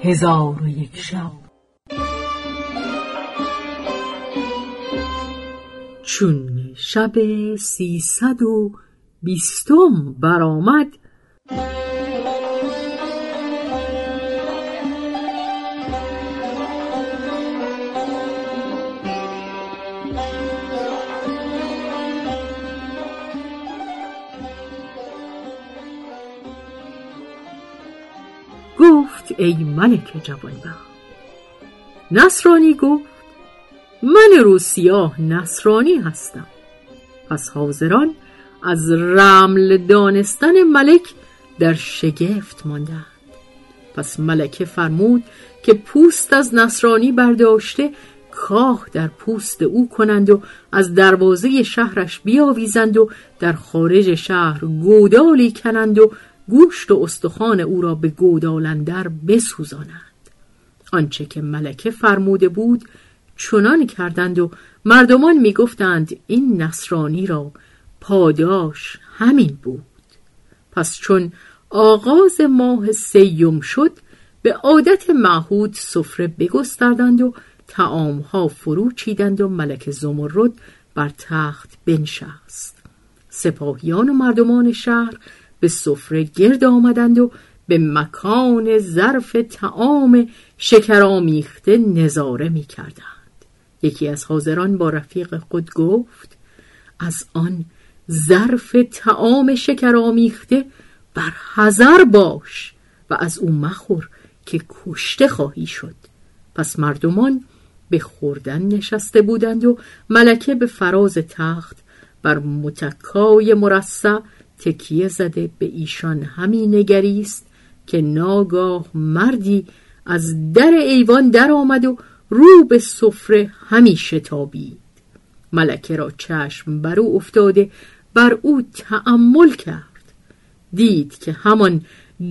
هزار و یک شب. چون شب سیصد و بیستم برآمد گفت ای ملک جوانبخت. نصرانی گفت من روسیاه نصرانی هستم. پس حاضران از رمل دانستن ملک در شگفت ماندند. پس ملکه فرمود که پوست از نصرانی برداشته کاه در پوست او کنند و از دروازه شهرش بیاویزند و در خارج شهر گودالی کنند و گوشت و استخوان او را به گودالندر بسوزانند. آنچه که ملکه فرموده بود چنان کردند و مردمان می‌گفتند این نصرانی را پاداش همین بود. پس چون آغاز ماه سیم شد به عادت معهود سفره بگستردند و تعامها فرو چیدند و ملک زمرد بر تخت بنشست. سپاهیان و مردمان شهر به سفره گرد آمدند و به مکان ظرف تعام شکرامیخته نظاره می کردند. یکی از حاضران با رفیق خود گفت از آن ظرف تعام شکرامیخته بر حذر باش و از او مخور که کشته خواهی شد پس مردمان به خوردن نشسته بودند و ملکه به فراز تخت بر متکای مرصع تکیه زده به ایشان همی نگریست که ناگاه مردی از در ایوان در آمد و رو به سفره همی شتابید. ملکه را چشم بر او افتاده بر او تأمل کرد. دید که همان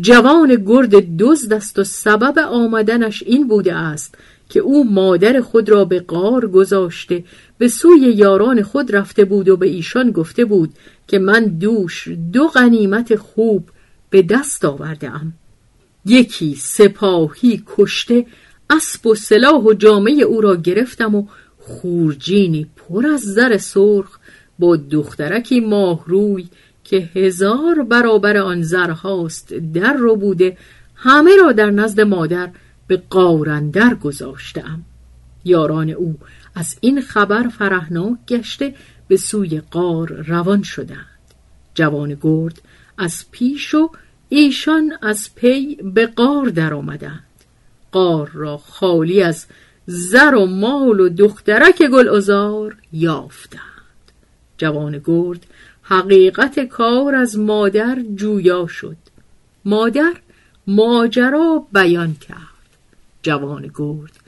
جوان گرد دزد است و سبب آمدنش این بوده است که او مادر خود را به قار گذاشته به سوی یاران خود رفته بود و به ایشان گفته بود که من دوش دو غنیمت خوب به دست آورده ام. یکی سپاهی کشته اسب و سلاح و جامعه او را گرفتم و خورجینی پر از زر سرخ با دخترکی ماهروی که هزار برابر آن زرهاست در رو بوده همه را در نزد مادر به قارندر گذاشتم. یاران او از این خبر فرهناک گشته به سوی قار روان شدند. جوان گرد از پیش و ایشان از پی به قار در آمدند. قار را خالی از زر و مال و دخترک گل یافتند جوان گرد حقیقت کار از مادر جویا شد. مادر ماجرا بیان کرد. جوان گرد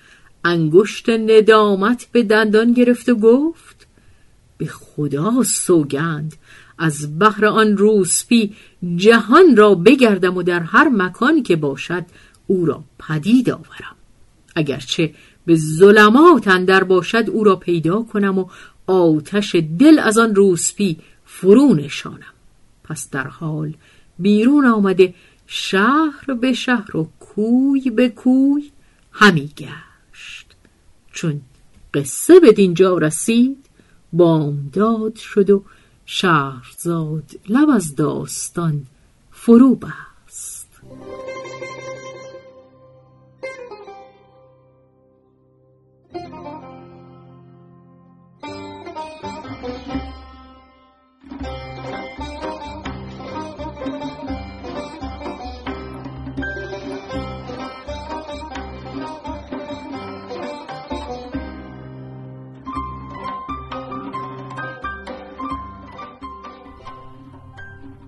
انگشت ندامت به دندان گرفت و گفت به خدا سوگند از بحر آن روسپی جهان را بگردم و در هر مکانی که باشد او را پدید آورم. اگرچه به ظلمات اندر باشد او را پیدا کنم و آتش دل از آن روسپی فرو نشانم. پس در حال بیرون آمده شهر به شهر و کوی به کوی همی گشت. چون قصه به دینجا رسید بامداد شد و شهرزاد لب از داستان فرو بست.